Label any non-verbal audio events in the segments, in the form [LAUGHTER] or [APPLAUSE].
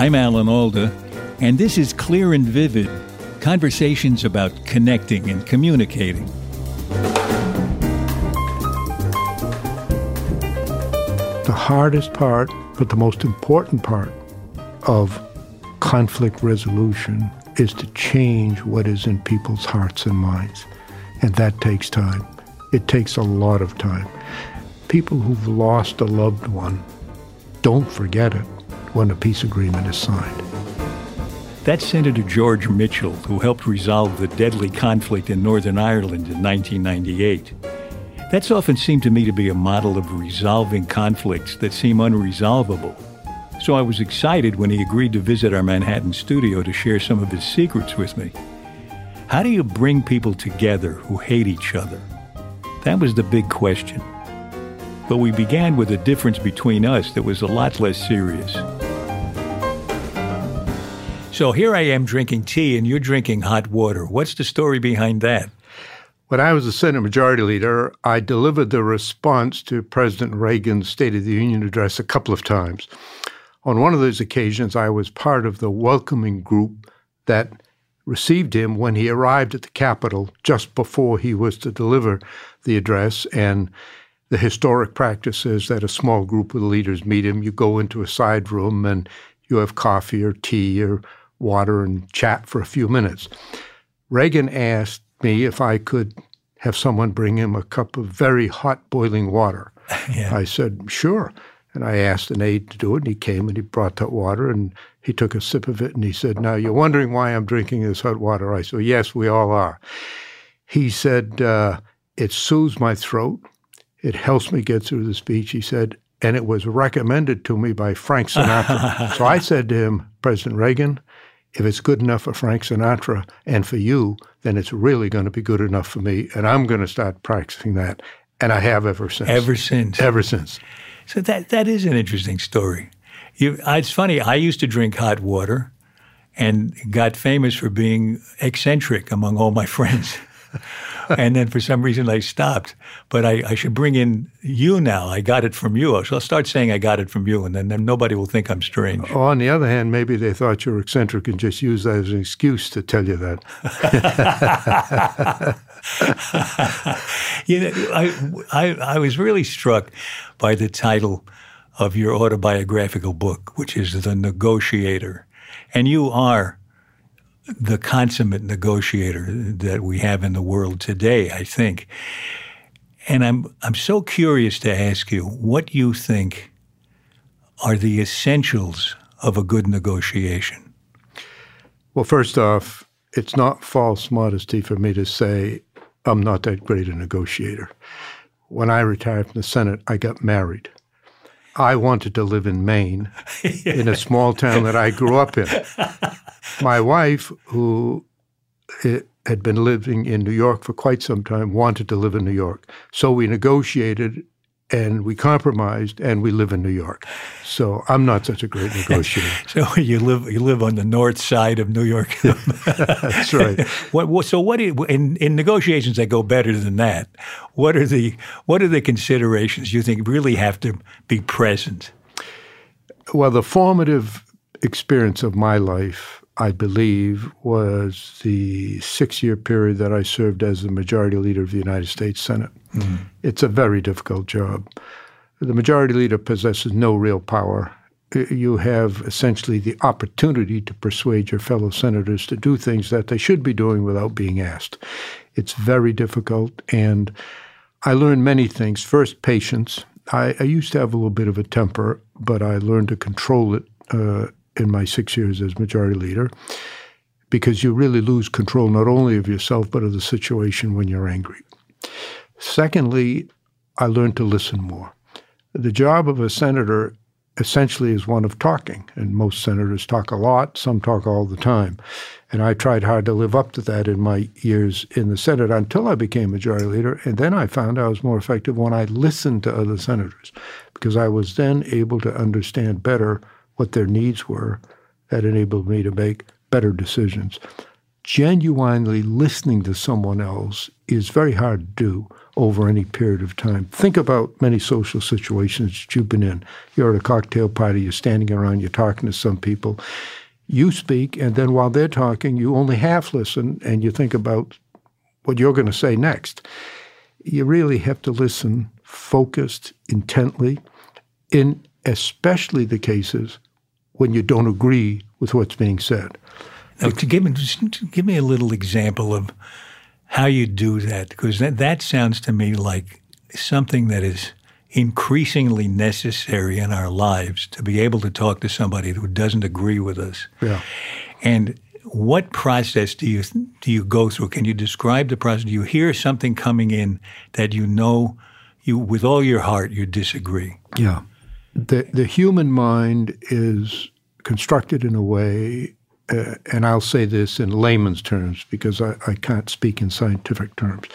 I'm Alan Alda, and this is Clear and Vivid conversations about connecting and communicating. The hardest part, but the most important part of conflict resolution is to change what is in people's hearts and minds. And that takes time. It takes a lot of time. People who've lost a loved one don't forget it when a peace agreement is signed. That's Senator George Mitchell, who helped resolve the deadly conflict in Northern Ireland in 1998. That's often seemed to me to be a model of resolving conflicts that seem unresolvable. So I was excited when he agreed to visit our Manhattan studio to share some of his secrets with me. How do you bring people together who hate each other? That was the big question. But we began with a difference between us that was a lot less serious. So here I am drinking tea and you're drinking hot water. What's the story behind that? When I was the Senate Majority Leader, I delivered the response to President Reagan's State of the Union address a couple of times. On one of those occasions, I was part of the welcoming group that received him when he arrived at the Capitol just before he was to deliver the address. And the historic practice is that a small group of leaders meet him. You go into a side room and you have coffee or tea or water and chat for a few minutes. Reagan asked me if I could have someone bring him a cup of very hot boiling water. [LAUGHS] Yeah. I said, sure. And I asked an aide to do it, and he came and he brought that water and he took a sip of it and he said, Now you're wondering why I'm drinking this hot water. I said, Yes, we all are. He said, uh, It soothes my throat. It helps me get through the speech. He said, and it was recommended to me by Frank Sinatra. [LAUGHS] so I said to him, President Reagan, if it's good enough for Frank Sinatra and for you, then it's really going to be good enough for me. And I'm going to start practicing that. And I have ever since. Ever since. Ever since. So that that is an interesting story. You, it's funny. I used to drink hot water, and got famous for being eccentric among all my [LAUGHS] friends. [LAUGHS] and then for some reason I stopped. But I, I, should bring in you now. I got it from you. So I'll start saying I got it from you, and then, then nobody will think I'm strange. Oh, on the other hand, maybe they thought you were eccentric and just used that as an excuse to tell you that. [LAUGHS] you know, I, I, I was really struck by the title of your autobiographical book, which is The Negotiator. And you are the consummate negotiator that we have in the world today, I think. And I'm I'm so curious to ask you what you think are the essentials of a good negotiation. Well, first off, it's not false modesty for me to say I'm not that great a negotiator. When I retired from the Senate, I got married. I wanted to live in Maine, in a small town that I grew up in. My wife, who eh, had been living in New York for quite some time, wanted to live in New York. So we negotiated and we compromised and we live in New York. So I'm not such a great negotiator. [LAUGHS] so you live you live on the north side of New York. [LAUGHS] That's right. [LAUGHS] what, what, so what you, in in negotiations that go better than that? What are the what are the considerations you think really have to be present? Well, the formative experience of my life I believe, was the six year period that I served as the majority leader of the United States Senate. Mm-hmm. It's a very difficult job. The majority leader possesses no real power. You have essentially the opportunity to persuade your fellow senators to do things that they should be doing without being asked. It's very difficult. And I learned many things. First, patience. I, I used to have a little bit of a temper, but I learned to control it uh, in my six years as majority leader because you really lose control not only of yourself but of the situation when you're angry. Secondly, I learned to listen more. The job of a senator essentially is one of talking, and most senators talk a lot, some talk all the time. And I tried hard to live up to that in my years in the Senate until I became majority leader. And then I found I was more effective when I listened to other senators because I was then able to understand better what their needs were that enabled me to make better decisions. Genuinely listening to someone else is very hard to do. over any period of time. Think about many social situations that you've been in. You're at a cocktail party, you're standing around, you're talking to some people. You speak, and then while they're talking, you only half listen and you think about what you're going to say next. You really have to listen focused, intently, in especially the cases when you don't agree with what's being said. Now, to give me, just give me a little example of how you do that, because that, that sounds to me like something that is increasingly necessary in our lives to be able to talk to somebody who doesn't agree with us. Yeah. And what process do you do you go through? Can you describe the process? Do you hear something coming in that you know you with all your heart you disagree? Yeah. The the human mind is constructed in a way uh, and I'll say this in layman's terms because I, I can't speak in scientific terms.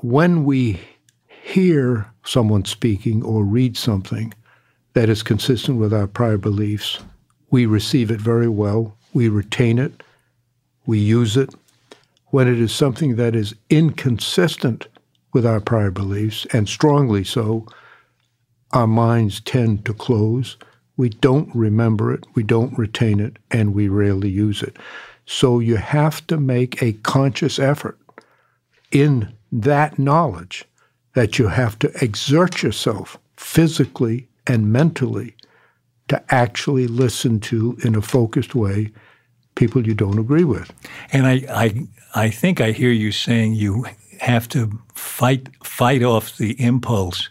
When we hear someone speaking or read something that is consistent with our prior beliefs, we receive it very well, we retain it, we use it. When it is something that is inconsistent with our prior beliefs, and strongly so, our minds tend to close we don't remember it, we don't retain it, and we rarely use it. So you have to make a conscious effort in that knowledge that you have to exert yourself physically and mentally to actually listen to in a focused way people you don't agree with. And I, I, I think I hear you saying you have to fight fight off the impulse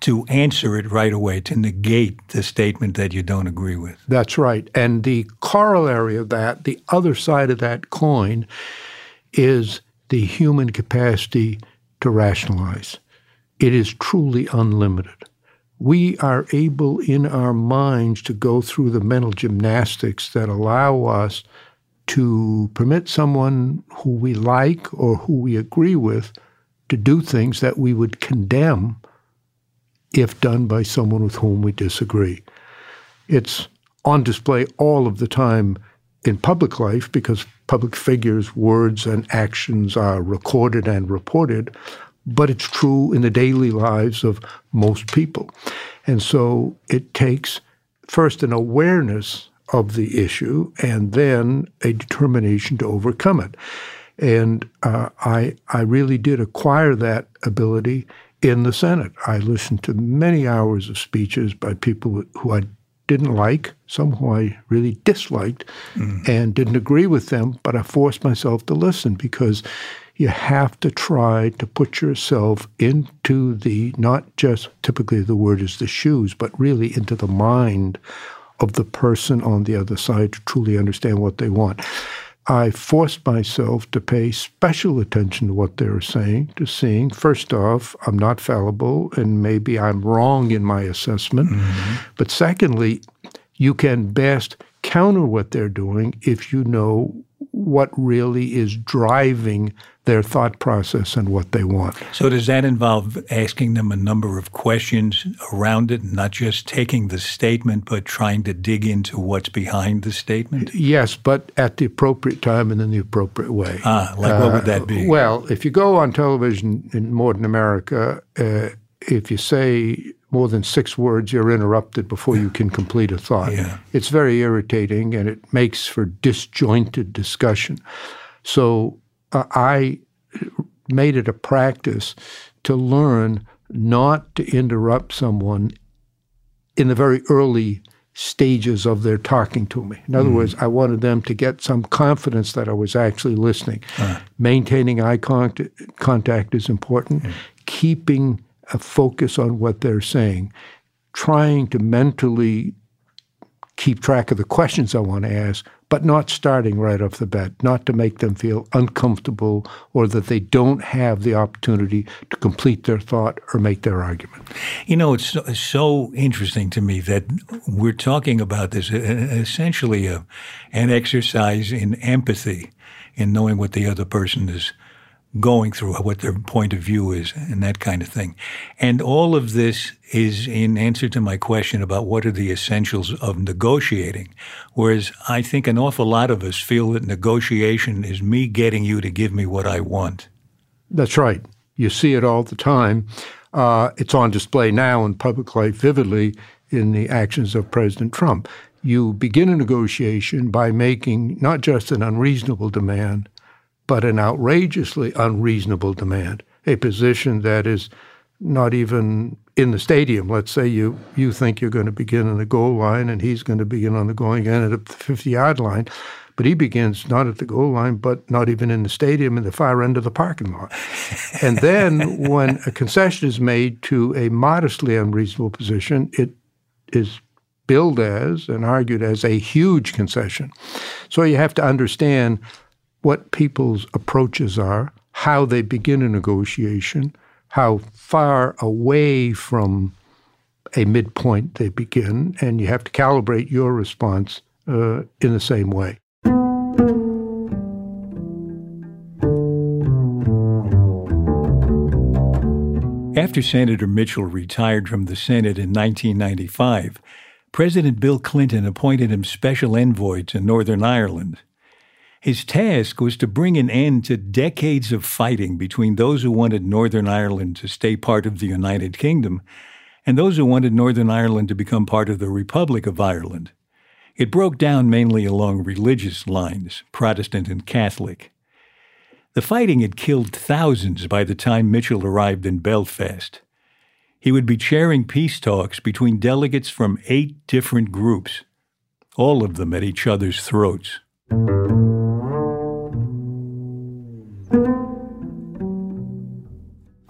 to answer it right away, to negate the statement that you don't agree with. That's right. And the corollary of that, the other side of that coin, is the human capacity to rationalize. It is truly unlimited. We are able in our minds to go through the mental gymnastics that allow us to permit someone who we like or who we agree with to do things that we would condemn if done by someone with whom we disagree. It's on display all of the time in public life because public figures' words and actions are recorded and reported, but it's true in the daily lives of most people. And so it takes first an awareness of the issue and then a determination to overcome it. And uh, I, I really did acquire that ability in the Senate. I listened to many hours of speeches by people who I didn't like, some who I really disliked, mm. and didn't agree with them, but I forced myself to listen because you have to try to put yourself into the, not just typically the word is the shoes, but really into the mind of the person on the other side to truly understand what they want. I forced myself to pay special attention to what they were saying, to seeing, first off, I'm not fallible and maybe I'm wrong in my assessment. Mm-hmm. But secondly, you can best counter what they're doing if you know what really is driving their thought process and what they want. So, does that involve asking them a number of questions around it, not just taking the statement, but trying to dig into what's behind the statement? Yes, but at the appropriate time and in the appropriate way. Ah, like what would that be? Uh, well, if you go on television in modern America, uh, if you say more than six words, you're interrupted before you can complete a thought. Yeah. It's very irritating and it makes for disjointed discussion. So uh, I made it a practice to learn not to interrupt someone in the very early stages of their talking to me. In other mm. words, I wanted them to get some confidence that I was actually listening. Uh. Maintaining eye contact, contact is important. Mm. Keeping a focus on what they're saying, trying to mentally keep track of the questions I want to ask, but not starting right off the bat, not to make them feel uncomfortable or that they don't have the opportunity to complete their thought or make their argument. You know, it's so, interesting to me that we're talking about this essentially a, an exercise in empathy, in knowing what the other person is going through, what their point of view is, and that kind of thing. And all of this is in answer to my question about what are the essentials of negotiating. Whereas I think an awful lot of us feel that negotiation is me getting you to give me what I want. That's right. You see it all the time. Uh, it's on display now in public life vividly in the actions of President Trump. You begin a negotiation by making not just an unreasonable demand, but an outrageously unreasonable demand, a position that is not even in the stadium. Let's say you you think you're going to begin on the goal line and he's going to begin on the going end at the 50 yard line. But he begins not at the goal line, but not even in the stadium, in the far end of the parking lot. and then [LAUGHS] when a concession is made to a modestly unreasonable position, it is billed as and argued as a huge concession. So you have to understand what people's approaches are, how they begin a negotiation, how far away from a midpoint they begin, and you have to calibrate your response uh, in the same way. After Senator Mitchell retired from the Senate in 1995, President Bill Clinton appointed him special envoy to Northern Ireland. His task was to bring an end to decades of fighting between those who wanted Northern Ireland to stay part of the United Kingdom and those who wanted Northern Ireland to become part of the Republic of Ireland. It broke down mainly along religious lines, Protestant and Catholic. The fighting had killed thousands by the time Mitchell arrived in Belfast. He would be chairing peace talks between delegates from eight different groups, all of them at each other's throats.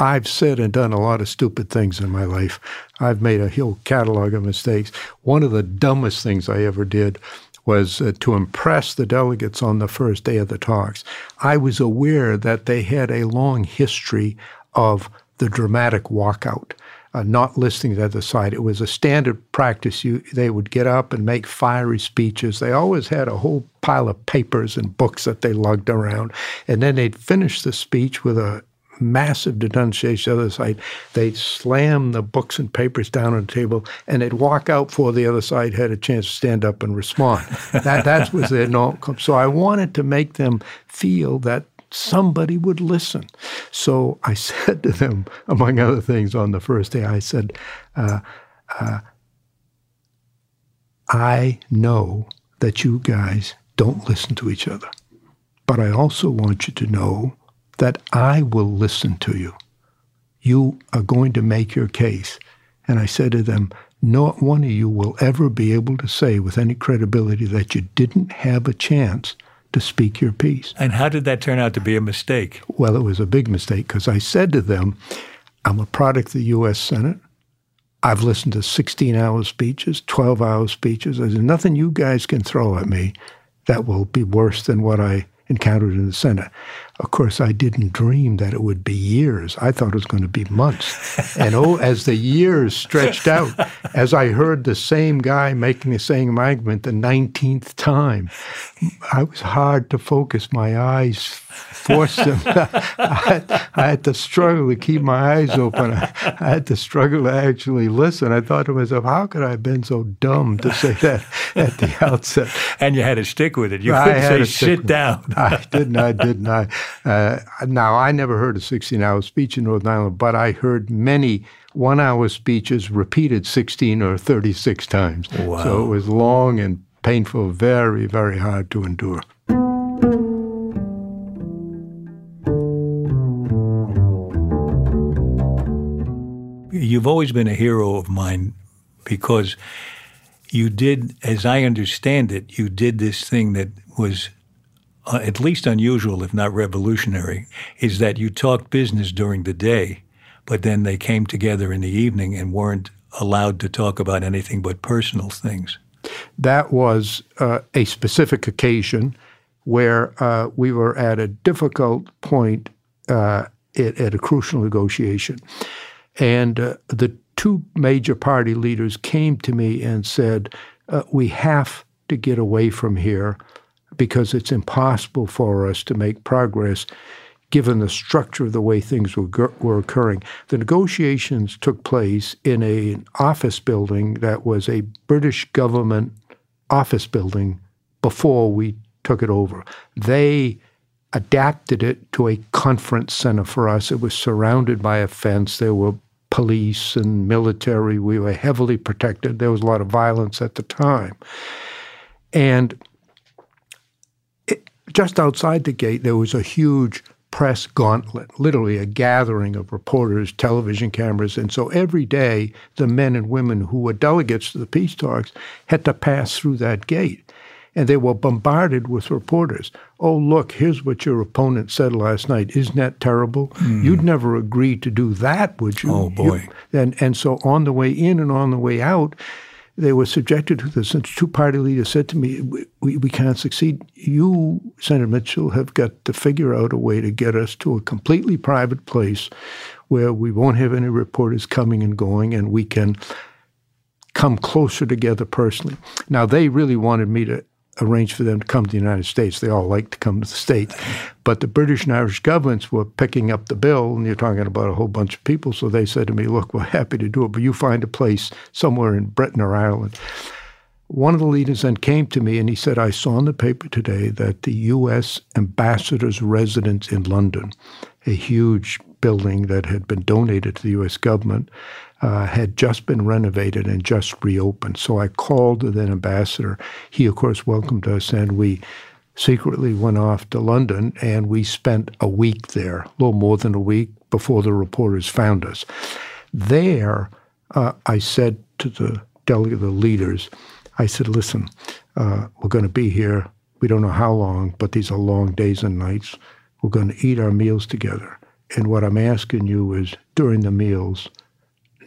I've said and done a lot of stupid things in my life. I've made a whole catalog of mistakes. One of the dumbest things I ever did was uh, to impress the delegates on the first day of the talks. I was aware that they had a long history of the dramatic walkout. Uh, not listening to the other side. It was a standard practice. You, they would get up and make fiery speeches. They always had a whole pile of papers and books that they lugged around. And then they'd finish the speech with a massive denunciation of the other side. They'd slam the books and papers down on the table and they'd walk out before the other side had a chance to stand up and respond. that that was their [LAUGHS] norm. So I wanted to make them feel that somebody would listen. So I [LAUGHS] said to them, among other things, on the first day, I said, uh, uh, I know that you guys don't listen to each other, but I also want you to know that I will listen to you. You are going to make your case. And I said to them, not one of you will ever be able to say with any credibility that you didn't have a chance to speak your piece. And how did that turn out to be a mistake? Well, it was a big mistake because I said to them, I'm a product of the U.S. Senate. I've listened to 16 hour speeches, 12 hour speeches. There's nothing you guys can throw at me that will be worse than what I encountered in the Senate. Of course, I didn't dream that it would be years. I thought it was going to be months. [LAUGHS] and oh, as the years stretched out, as I heard the same guy making the same argument the 19th time, I was hard to focus. My eyes forced them. [LAUGHS] I, had, I, had, to struggle to keep my eyes open. I, I, had to struggle to actually listen. I thought to myself, how could I have been so dumb to say that at the outset? And you had to stick with it. You couldn't say, sit down. I didn't. I didn't. I, uh, now, I never heard a 16 hour speech in Northern Ireland, but I heard many one hour speeches repeated 16 or 36 times. Wow. So it was long and painful, very, very hard to endure. You've always been a hero of mine because you did, as I understand it, you did this thing that was uh, at least unusual, if not revolutionary, is that you talked business during the day, but then they came together in the evening and weren't allowed to talk about anything but personal things. That was uh, a specific occasion where uh, we were at a difficult point uh, at, at, a crucial negotiation. And uh, the two major party leaders came to me and said, uh, We have to get away from here because it's impossible for us to make progress given the structure of the way things were, were occurring. The negotiations took place in a, an office building that was a British government office building before we took it over. They adapted it to a conference center for us. It was surrounded by a fence. There were police and military. We were heavily protected. There was a lot of violence at the time. And just outside the gate, there was a huge press gauntlet, literally a gathering of reporters, television cameras. And so every day, the men and women who were delegates to the peace talks had to pass through that gate and they were bombarded with reporters. Oh, look, here's what your opponent said last night. Isn't that terrible? Mm. You'd never agree to do that, would you? Oh, boy. You, and, and so on the way in and on the way out, they were subjected to this. And two party leaders said to me, we, we can't succeed. You, Senator Mitchell, have got to figure out a way to get us to a completely private place where we won't have any reporters coming and going and we can come closer together personally. Now, they really wanted me to arranged for them to come to the United States. They all like to come to the States. But the British and Irish governments were picking up the bill, and you're talking about a whole bunch of people. So they said to me, Look, we're happy to do it, but you find a place somewhere in Britain or Ireland. One of the leaders then came to me and he said, I saw in the paper today that the U.S. ambassador's residence in London, a huge building that had been donated to the U.S. government, uh, had just been renovated and just reopened. So I called the then ambassador. He, of course, welcomed us, and we secretly went off to London and we spent a week there, a little more than a week before the reporters found us. There, uh, I said to the delegate, the leaders, I said, listen, uh, we're going to be here. We don't know how long, but these are long days and nights. We're going to eat our meals together. And what I'm asking you is during the meals,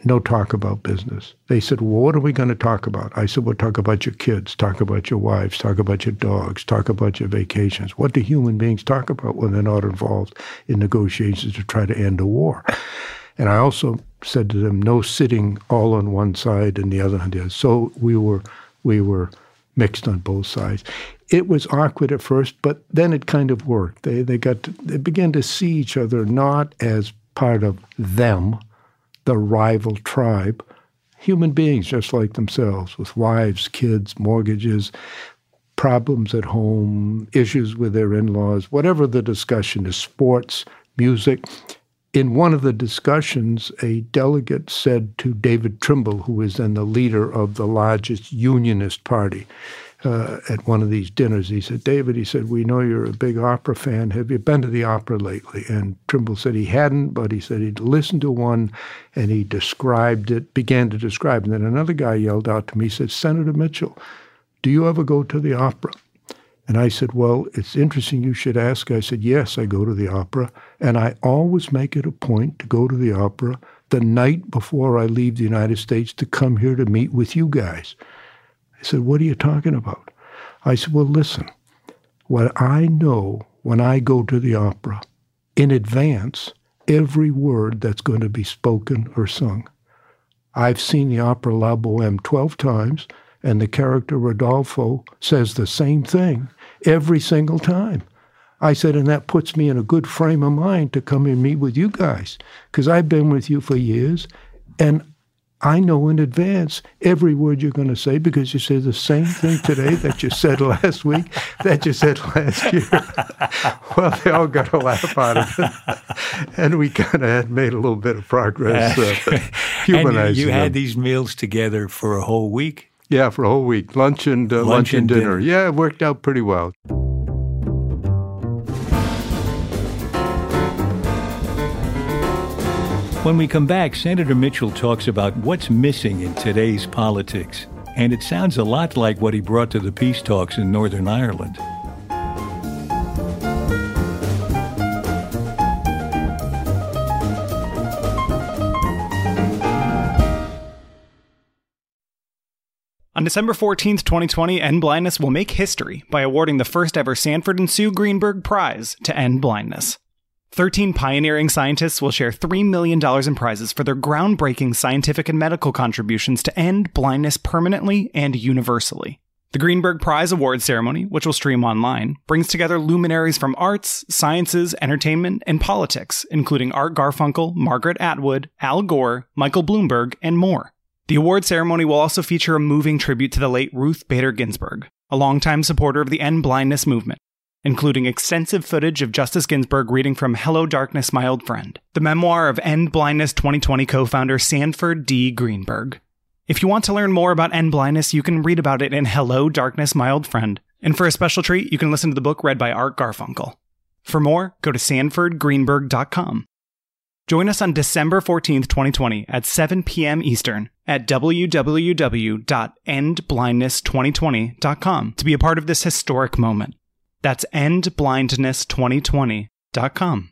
no talk about business. They said, Well, what are we going to talk about? I said, Well, talk about your kids, talk about your wives, talk about your dogs, talk about your vacations. What do human beings talk about when they're not involved in negotiations to try to end a war? And I also said to them, No sitting all on one side and the other on the other. So we were we were mixed on both sides. It was awkward at first, but then it kind of worked. They they got to, they began to see each other not as part of them, the rival tribe, human beings just like themselves, with wives, kids, mortgages, problems at home, issues with their in laws, whatever the discussion is, sports, music. In one of the discussions, a delegate said to David Trimble, who was then the leader of the largest unionist party, uh, at one of these dinners. He said, David, he said, we know you're a big opera fan. Have you been to the opera lately? And Trimble said he hadn't, but he said he'd listened to one and he described it, began to describe. And then another guy yelled out to me, he said, Senator Mitchell, do you ever go to the opera? And I said, Well, it's interesting you should ask. I said, Yes, I go to the opera. And I always make it a point to go to the opera the night before I leave the United States to come here to meet with you guys. He said, What are you talking about? I said, Well, listen, what I know when I go to the opera, in advance, every word that's going to be spoken or sung. I've seen the opera La Boheme 12 times, and the character Rodolfo says the same thing every single time. I said, and that puts me in a good frame of mind to come and meet with you guys, because I've been with you for years, and I know in advance every word you're going to say because you say the same thing today that you said [LAUGHS] last week, that you said last year. [LAUGHS] well, they all got a laugh out of it. [LAUGHS] and we kind of had made a little bit of progress uh, humanizing and you, you had these meals together for a whole week? Yeah, for a whole week. Lunch and, uh, lunch, lunch and, and dinner. dinner. Yeah, it worked out pretty well. When we come back, Senator Mitchell talks about what's missing in today's politics. And it sounds a lot like what he brought to the peace talks in Northern Ireland. On December 14, 2020, End Blindness will make history by awarding the first ever Sanford and Sue Greenberg Prize to end blindness. 13 pioneering scientists will share $3 million in prizes for their groundbreaking scientific and medical contributions to end blindness permanently and universally. The Greenberg Prize Award ceremony, which will stream online, brings together luminaries from arts, sciences, entertainment, and politics, including Art Garfunkel, Margaret Atwood, Al Gore, Michael Bloomberg, and more. The award ceremony will also feature a moving tribute to the late Ruth Bader Ginsburg, a longtime supporter of the end blindness movement. Including extensive footage of Justice Ginsburg reading from Hello Darkness, My Old Friend, the memoir of End Blindness 2020 co founder Sanford D. Greenberg. If you want to learn more about end blindness, you can read about it in Hello Darkness, My Old Friend. And for a special treat, you can listen to the book read by Art Garfunkel. For more, go to sanfordgreenberg.com. Join us on December 14th, 2020 at 7 p.m. Eastern at www.endblindness2020.com to be a part of this historic moment. That's endblindness2020.com.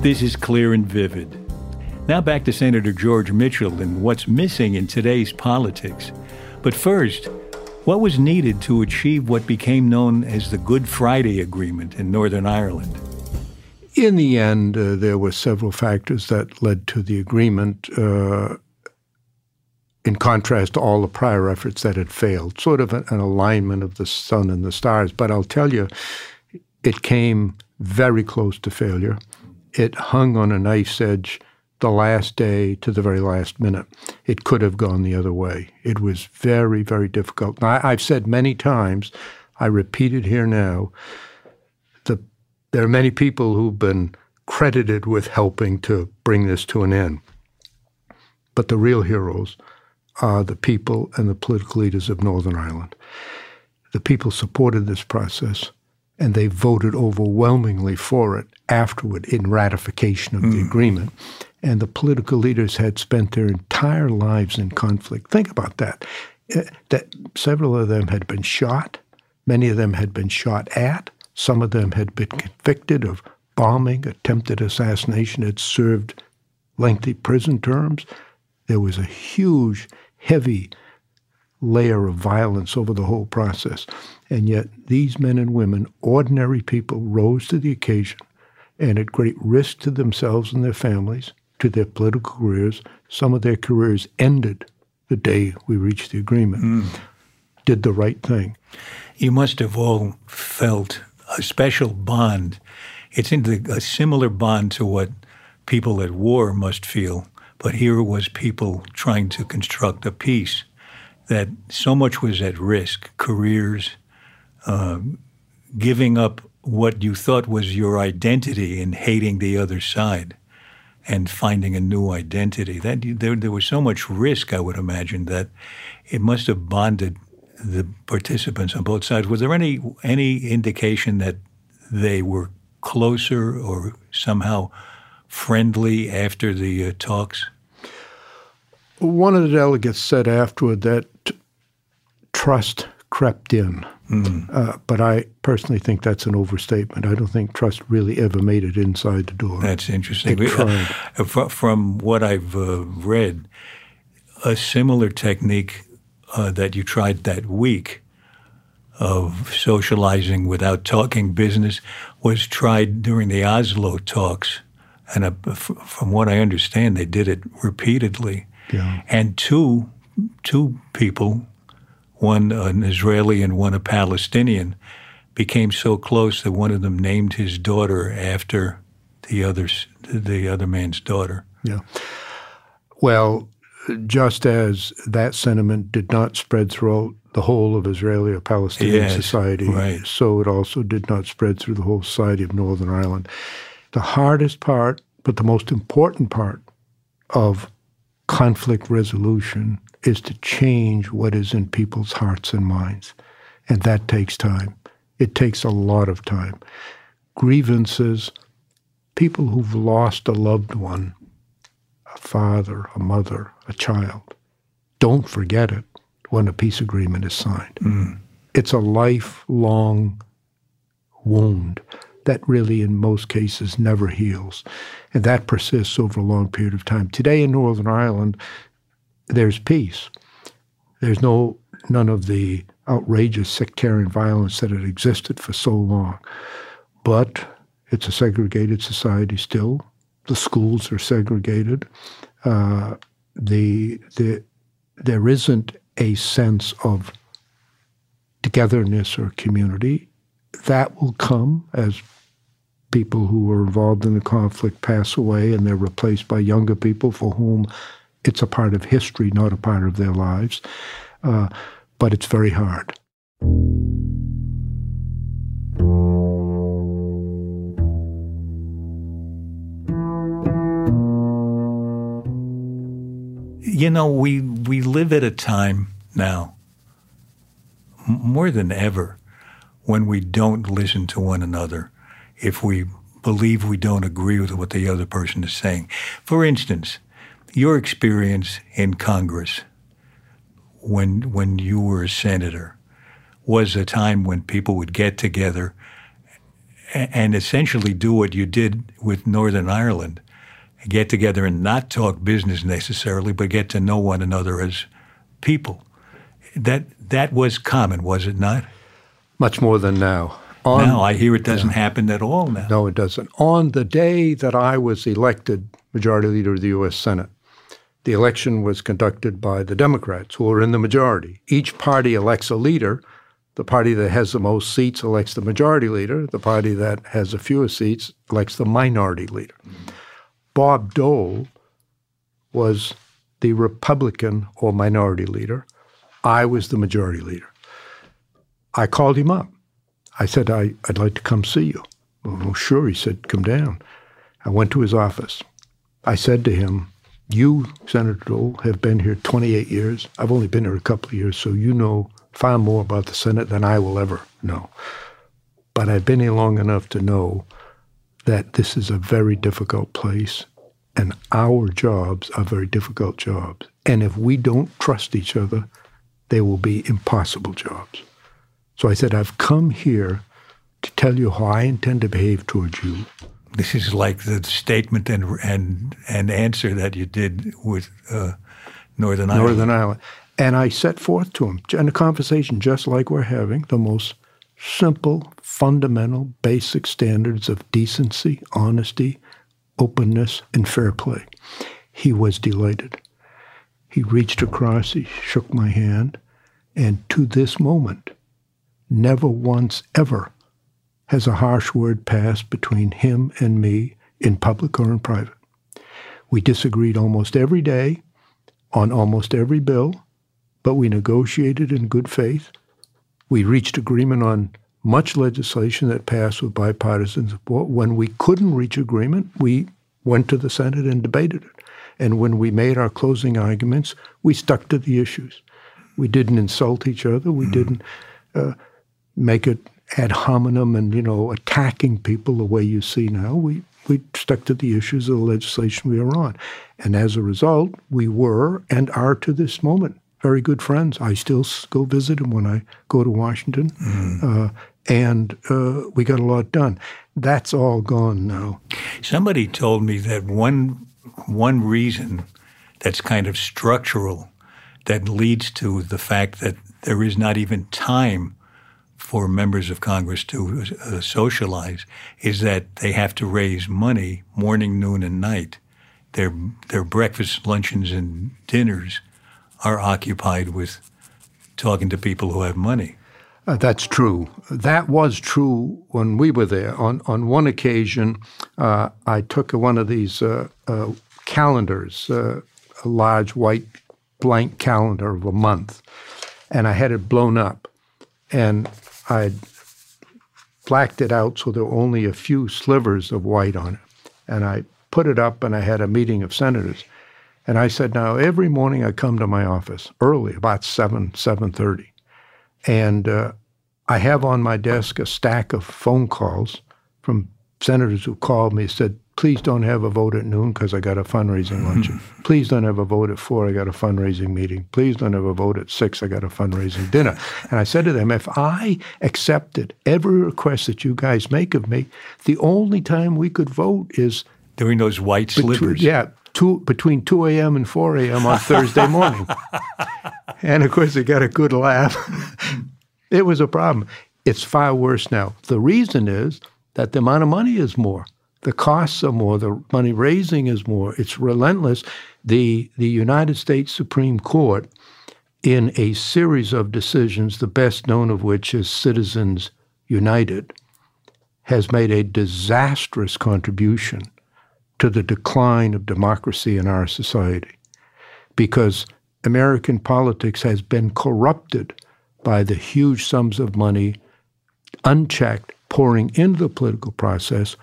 This is clear and vivid. Now back to Senator George Mitchell and what's missing in today's politics. But first, what was needed to achieve what became known as the Good Friday Agreement in Northern Ireland? In the end, uh, there were several factors that led to the agreement, uh, in contrast to all the prior efforts that had failed, sort of an, alignment of the sun and the stars. But I'll tell you, it came very close to failure. It hung on a knife's edge the last day to the very last minute. It could have gone the other way. It was very, very difficult. Now, I've said many times, I repeat it here now, the, there are many people who've been credited with helping to bring this to an end. But the real heroes are the people and the political leaders of Northern Ireland. The people supported this process and they voted overwhelmingly for it afterward in ratification of mm. the agreement and the political leaders had spent their entire lives in conflict. Think about that. Uh, that several of them had been shot, many of them had been shot at, some of them had been convicted of bombing, attempted assassination, had served lengthy prison terms. There was a huge, heavy layer of violence over the whole process. And yet, these men and women, ordinary people, rose to the occasion and at great risk to themselves and their families, to their political careers. Some of their careers ended the day we reached the agreement. Mm. Did the right thing. You must have all felt a special bond. It's a similar bond to what people at war must feel, but here was people trying to construct a peace that so much was at risk careers, uh, giving up what you thought was your identity and hating the other side and finding a new identity. That there, there was so much risk, I would imagine, that it must have bonded the participants on both sides. Was there any any indication that they were closer or somehow friendly after the uh, talks? One of the delegates said afterward that trust crept in. Mm. Uh, but I personally think that's an overstatement. I don't think trust really ever made it inside the door. That's interesting. It tried. Uh, from what I've uh, read, a similar technique uh, that you tried that week of socializing without talking business was tried during the Oslo talks. And uh, from what I understand, they did it repeatedly. Yeah. And two, two people one an Israeli and one a Palestinian, became so close that one of them named his daughter after the other's the other man's daughter. Yeah. Well, just as that sentiment did not spread throughout the whole of Israeli or Palestinian yes, society, right. so it also did not spread through the whole society of Northern Ireland. The hardest part, but the most important part of conflict resolution is to change what is in people's hearts and minds. And that takes time. It takes a lot of time. Grievances, people who've lost a loved one, a father, a mother, a child, don't forget it when a peace agreement is signed. Mm. It's a lifelong wound that really, in most cases, never heals. And that persists over a long period of time. Today in Northern Ireland, there's peace. There's no none of the outrageous sectarian violence that had existed for so long. But it's a segregated society still. The schools are segregated. Uh, the, the, there isn't a sense of togetherness or community. That will come as people who were involved in the conflict pass away and they're replaced by younger people for whom it's a part of history, not a part of their lives. Uh, but it's very hard. You know, we, we live at a time now, more than ever, when we don't listen to one another if we believe we don't agree with what the other person is saying. For instance, your experience in Congress when when you were a senator was a time when people would get together and essentially do what you did with Northern Ireland get together and not talk business necessarily, but get to know one another as people. That that was common, was it not? Much more than now. On, now I hear it doesn't yeah. happen at all now. No, it doesn't. On the day that I was elected Majority Leader of the U.S. Senate, the election was conducted by the Democrats, who are in the majority. Each party elects a leader. The party that has the most seats elects the majority leader. The party that has the fewest seats elects the minority leader. Bob Dole was the Republican or minority leader. I was the majority leader. I called him up. I said, I, would like to come see you. Well, sure. He said, come down. I went to his office. I said to him, You, Senator Dole, have been here 28 years. I've only been here a couple of years, so you know far more about the Senate than I will ever know. But I've been here long enough to know that this is a very difficult place and our jobs are very difficult jobs. And if we don't trust each other, they will be impossible jobs. So I said, I've come here to tell you how I intend to behave towards you. This is like the statement and and and answer that you did with uh, Northern Ireland. Northern Ireland. And I set forth to him in a conversation just like we're having, the most simple, fundamental, basic standards of decency, honesty, openness, and fair play. He was delighted. He reached across, he shook my hand, and to this moment, never once ever has a harsh word passed between him and me in public or in private. We disagreed almost every day on almost every bill, but we negotiated in good faith. We reached agreement on much legislation that passed with bipartisan support. When we couldn't reach agreement, we went to the Senate and debated it. And when we made our closing arguments, we stuck to the issues. We didn't insult each other. We mm-hmm. didn't uh, make it ad hominem and you know attacking people the way you see now. We we stuck to the issues of the legislation we were on, and as a result, we were and are to this moment very good friends. I still go visit him when I go to Washington. Mm. Uh, and uh, we got a lot done. That's all gone now. Somebody told me that one one reason that's kind of structural that leads to the fact that there is not even time for members of Congress to uh, socialize is that they have to raise money morning, noon, and night. Their their breakfast, luncheons, and dinners are occupied with talking to people who have money. Uh, that's true. That was true when we were there. On on one occasion, uh, I took one of these uh, uh calendars, uh, a large white blank calendar of a month, and I had it blown up, and I'd blacked it out so there were only a few slivers of white on it, and I put it up, and I had a meeting of senators, and I said, now every morning I come to my office early, about seven seven thirty and uh, I have on my desk a stack of phone calls from senators who called me said, please don't have a vote at noon because I got a fundraising luncheon. [LAUGHS] Please don't have a vote at four. I got a fundraising meeting. Please don't have a vote at six. I got a fundraising dinner. [LAUGHS] And I said to them, if I accepted every request that you guys make of me, the only time we could vote is during those white slivers. yeah, two, between 2 a.m. and 4 a.m. on [LAUGHS] Thursday morning. and of course, they got a good laugh. it was a problem. It's far worse now. The reason is that the amount of money is more. The costs are more. The money raising is more. It's relentless. The, the United States Supreme Court, in a series of decisions, the best known of which is Citizens United, has made a disastrous contribution to the decline of democracy in our society because American politics has been corrupted by the huge sums of money unchecked pouring into the political process.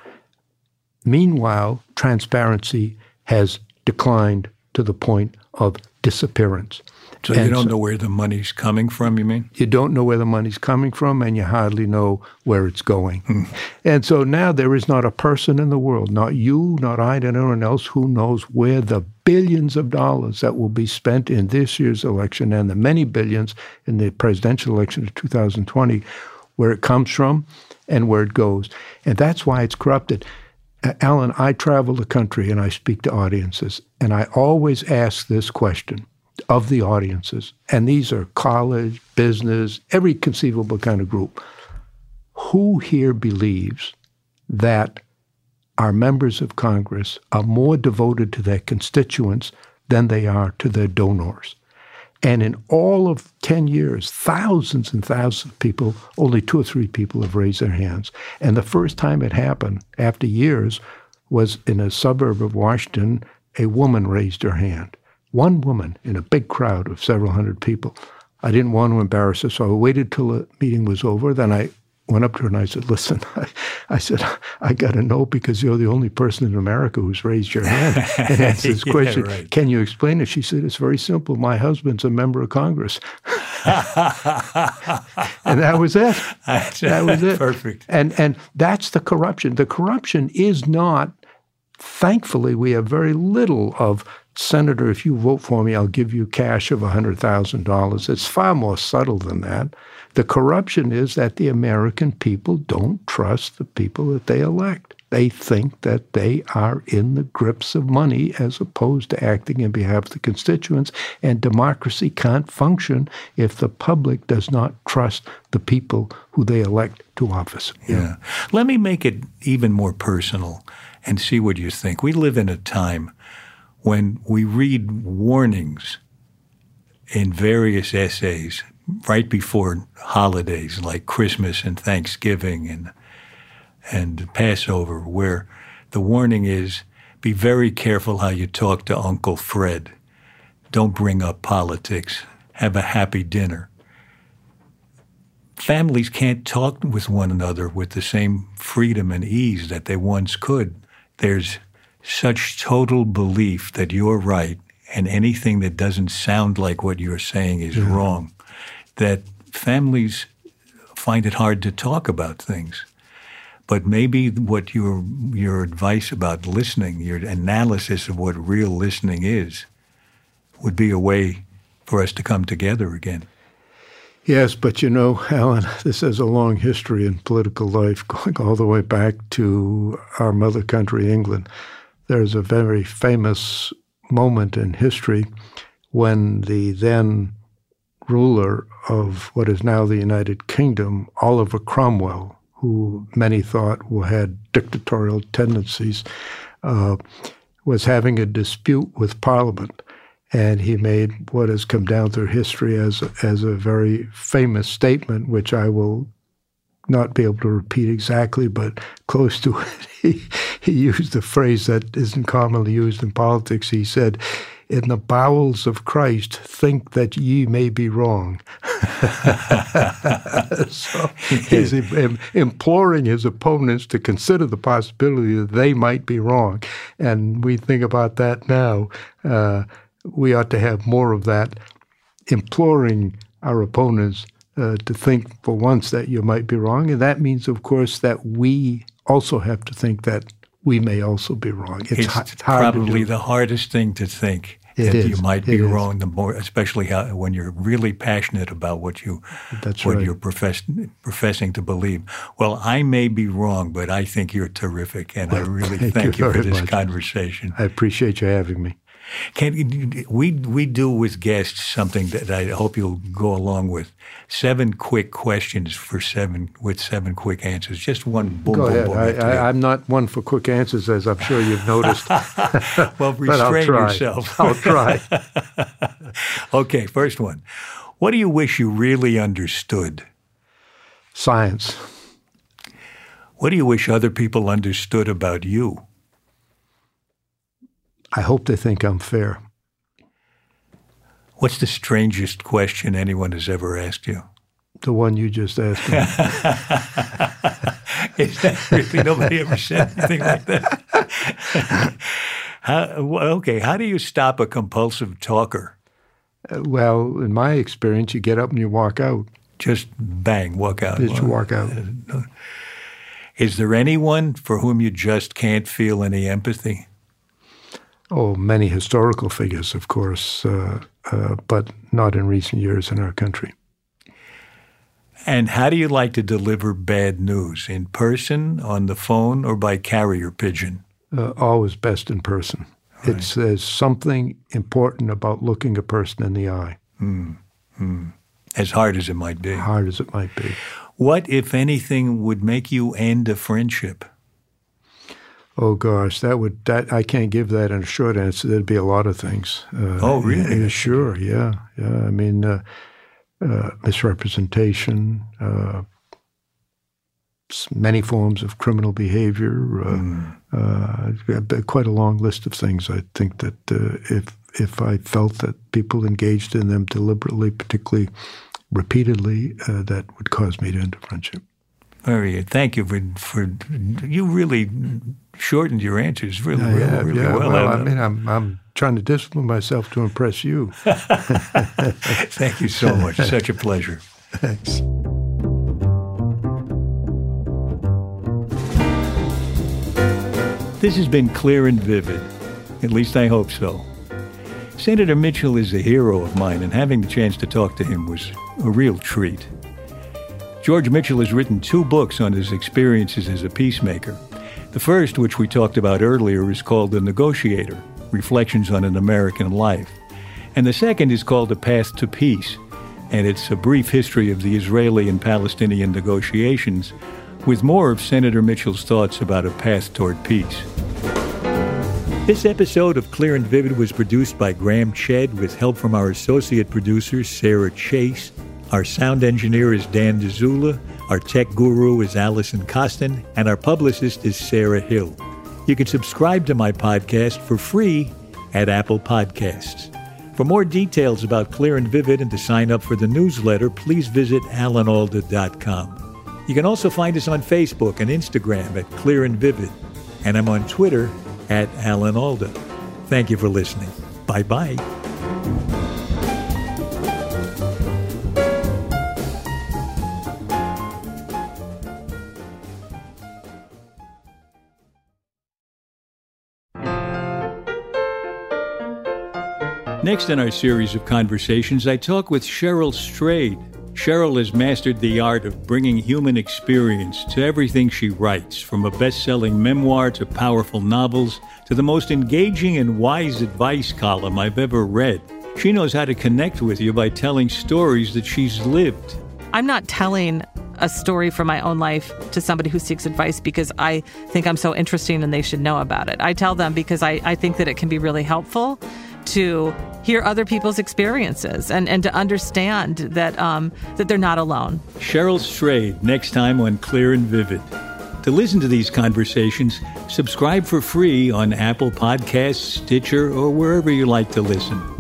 Meanwhile, transparency has declined to the point of disappearance. So you don't so, know where the money's coming from, you mean? You don't know where the money's coming from, and you hardly know where it's going. Hmm. And so now there is not a person in the world, not you, not I, not anyone else, who knows where the billions of dollars that will be spent in this year's election and the many billions in the presidential election of 2020, where it comes from and where it goes. And that's why it's corrupted. Uh, Alan, I travel the country and I speak to audiences, and I always ask this question of the audiences, and these are college, business, every conceivable kind of group. Who here believes that our members of Congress are more devoted to their constituents than they are to their donors? And in all of 10 years, thousands and thousands of people, only two or three people have raised their hands. And the first time it happened, after years, was in a suburb of Washington, a woman raised her hand. One woman in a big crowd of several hundred people. I didn't want to embarrass her, so I waited till the meeting was over. Then I went up to her and I said, Listen, [LAUGHS] I, I said, I got to know because you're the only person in America who's raised your hand [LAUGHS] and answered this yeah, question. Right. Can you explain it? She said, It's very simple. My husband's a member of Congress. [LAUGHS] and that was it. that was it. Perfect. And, and that's the corruption. The corruption is not, thankfully, we have very little of Senator, if you vote for me, I'll give you cash of $100,000. It's far more subtle than that. The corruption is that the American people don't trust the people that they elect. They think that they are in the grips of money as opposed to acting in behalf of the constituents. And democracy can't function if the public does not trust the people who they elect to office. Yeah. Let me make it even more personal and see what you think. We live in a time when we read warnings in various essays right before holidays like Christmas and Thanksgiving and and Passover, where the warning is be very careful how you talk to Uncle Fred. Don't bring up politics. Have a happy dinner. Families can't talk with one another with the same freedom and ease that they once could. There's such total belief that you're right and anything that doesn't sound like what you're saying is yeah. wrong that families find it hard to talk about things. But maybe what your your advice about listening, your analysis of what real listening is, would be a way for us to come together again. Yes, but you know, [LAUGHS] Alan, this has a long history in political life, [LAUGHS] going all the way back to our mother country, England. There's a very famous moment in history when the then ruler of what is now the United Kingdom, Oliver Cromwell, who many thought had dictatorial tendencies, uh, was having a dispute with Parliament. And he made what has come down through history as, as a very famous statement, which I will not be able to repeat exactly, but close to [LAUGHS] it. He, he used a phrase that isn't commonly used in politics. He said, in the bowels of Christ, think that ye may be wrong. [LAUGHS] so he's [LAUGHS] imploring his opponents to consider the possibility that they might be wrong. And we think about that now. Uh, we ought to have more of that, imploring our opponents uh, to think for once that you might be wrong. And that means, of course, that we also have to think that we may also be wrong. It's, it's probably the hardest thing to think. It that is. you might be it wrong. Is. The more, especially how, when you're really passionate about what you, That's what right. you're profess, professing to believe. Well, I may be wrong, but I think you're terrific, and well, I really thank, thank you, you, for this much. conversation. I appreciate you having me. Can we we do with guests something that I hope you'll go along with? Seven quick questions for seven with seven quick answers. Just one. Boom, go boom, ahead. Boom, I, am not one for quick answers, as I'm sure you've noticed. [LAUGHS] well, [LAUGHS] restrain yourself. [LAUGHS] I'll try. okay, first one. What do you wish you really understood? Science. What do you wish other people understood about you? I hope they think I'm fair. What's the strangest question anyone has ever asked you? The one you just asked me. [LAUGHS] Is that really nobody ever said anything like that? how, okay, how do you stop a compulsive talker? Uh, well, in my experience, you get up and you walk out. Just bang, walk out. Just walk out. Is there anyone for whom you just can't feel any empathy? Oh, many historical figures, of course, uh, uh, but not in recent years in our country. And how do you like to deliver bad news? In person, on the phone, or by carrier pigeon? Uh, always best in person. Right. It's there's something important about looking a person in the eye. Mm. Mm. As hard as it might be. Hard as it might be. What, if anything, would make you end a friendship? Oh gosh, that would that I can't give that in a short answer. There'd be a lot of things. Uh, oh really? Yeah, sure. Yeah, yeah. I mean, uh, uh, misrepresentation, uh, many forms of criminal behavior. Mm. quite a long list of things. I think that if if I felt that people engaged in them deliberately, particularly repeatedly, uh, that would cause me to end a friendship. Very good. Thank you for for you really shortened your answers really, really, yeah, really yeah. well. well I mean, uh, I'm I'm trying to discipline myself to impress you. [LAUGHS] [LAUGHS] Thank you so much. Such a pleasure. Thanks. This has been clear and vivid. At least I hope so. Senator Mitchell is a hero of mine, and having the chance to talk to him was a real treat. George Mitchell has written two books on his experiences as a peacemaker. The first, which we talked about earlier, is called The Negotiator Reflections on an American Life. And the second is called A Path to Peace, and it's a brief history of the Israeli and Palestinian negotiations, with more of Senator Mitchell's thoughts about a path toward peace. This episode of Clear and Vivid was produced by Graham Chedd with help from our associate producer, Sarah Chase. Our sound engineer is Dan Dzula. Our tech guru is Allison Costin. And our publicist is Sarah Hill. You can subscribe to my podcast for free at Apple Podcasts. For more details about Clear and Vivid and to sign up for the newsletter, please visit alanalda.com. You can also find us on Facebook and Instagram at Clear and Vivid. And I'm on Twitter at Alan Alda. Thank you for listening. Bye bye. Next in our series of conversations, I talk with Cheryl Strayed Cheryl has mastered the art of bringing human experience to everything she writes, from a best selling memoir to powerful novels to the most engaging and wise advice column I've ever read. She knows how to connect with you by telling stories that she's lived. I'm not telling a story from my own life to somebody who seeks advice because I think I'm so interesting and they should know about it. I tell them because I, I think that it can be really helpful to hear other people's experiences and, and to understand that um, that they're not alone. Cheryl Strayed, next time on Clear and Vivid. To listen to these conversations, subscribe for free on Apple Podcasts, Stitcher, or wherever you like to listen.